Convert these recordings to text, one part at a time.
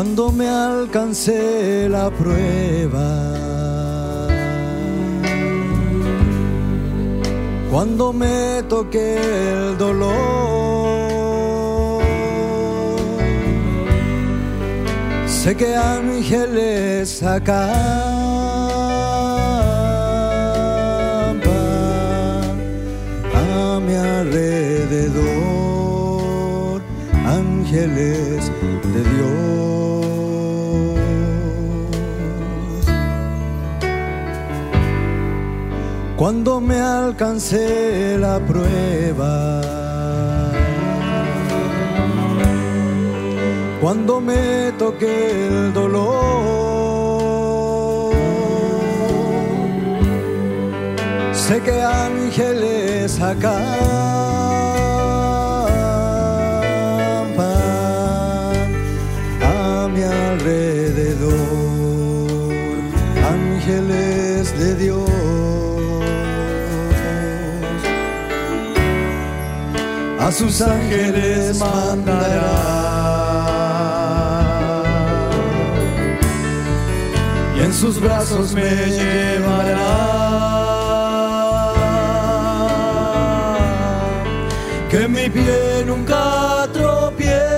cuando me alcancé la prueba. Cuando me toqué el dolor, sé que ángeles acampan a mi alrededor, ángeles de Dios. Cuando me alcancé la prueba, cuando me toqué el dolor, sé que ángeles acampan A sus ángeles mandará. Y en sus brazos me llevará. Que mi pie nunca tropiece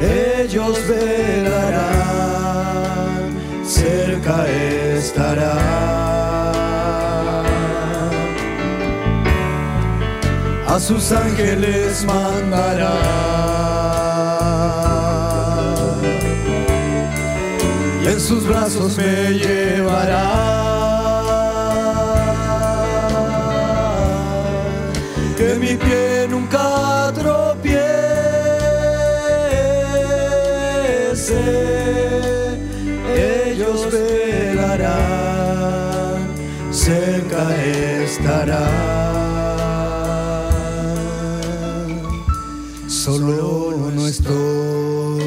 ellos velarán cerca a sus ángeles mandará. Y en sus brazos me llevará. Que mi pie nunca tropiece. Ellos velarán. Cerca estará solo no estoy,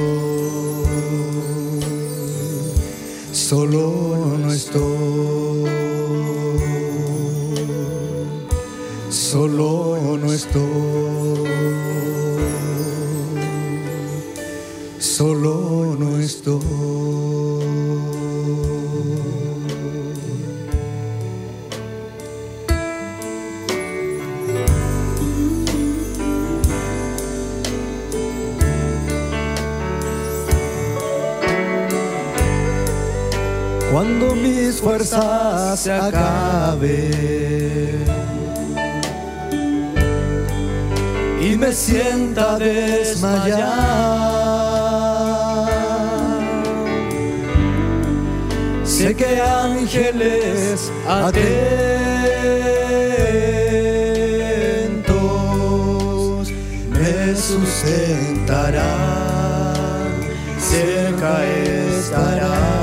solo no estoy, solo no estoy, solo no estoy. Cuando mis fuerzas se acaben y me sienta desmayar. Sé que ángeles atentos me sustentarán, cerca estarán.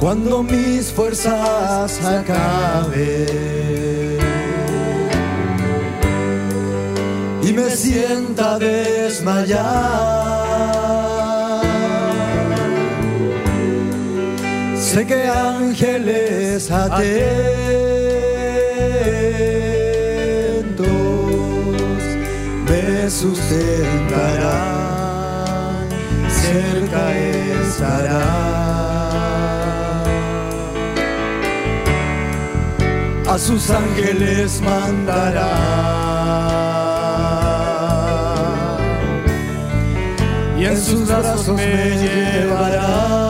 Cuando mis fuerzas acaben y me sienta desmayar. Sé que ángeles atentos me sustentarán, cerca estarán. Sus ángeles mandará. Y en sus brazos me llevará.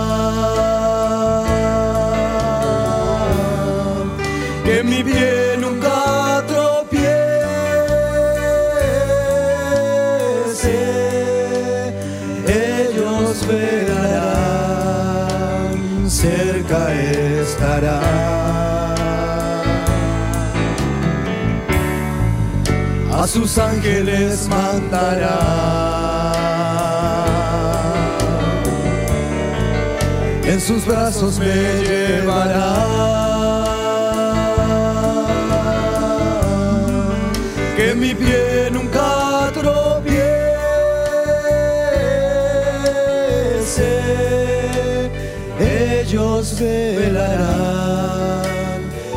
A sus ángeles mandará. En sus brazos me llevará. Que mi pie nunca tropiece. ellos velarán,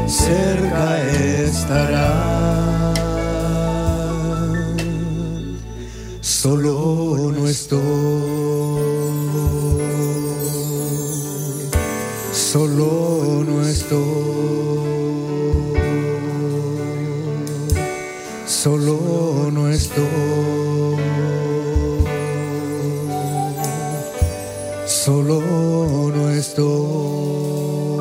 cerca estarán. Solo no estoy, solo no estoy. solo no estoy, solo no estoy.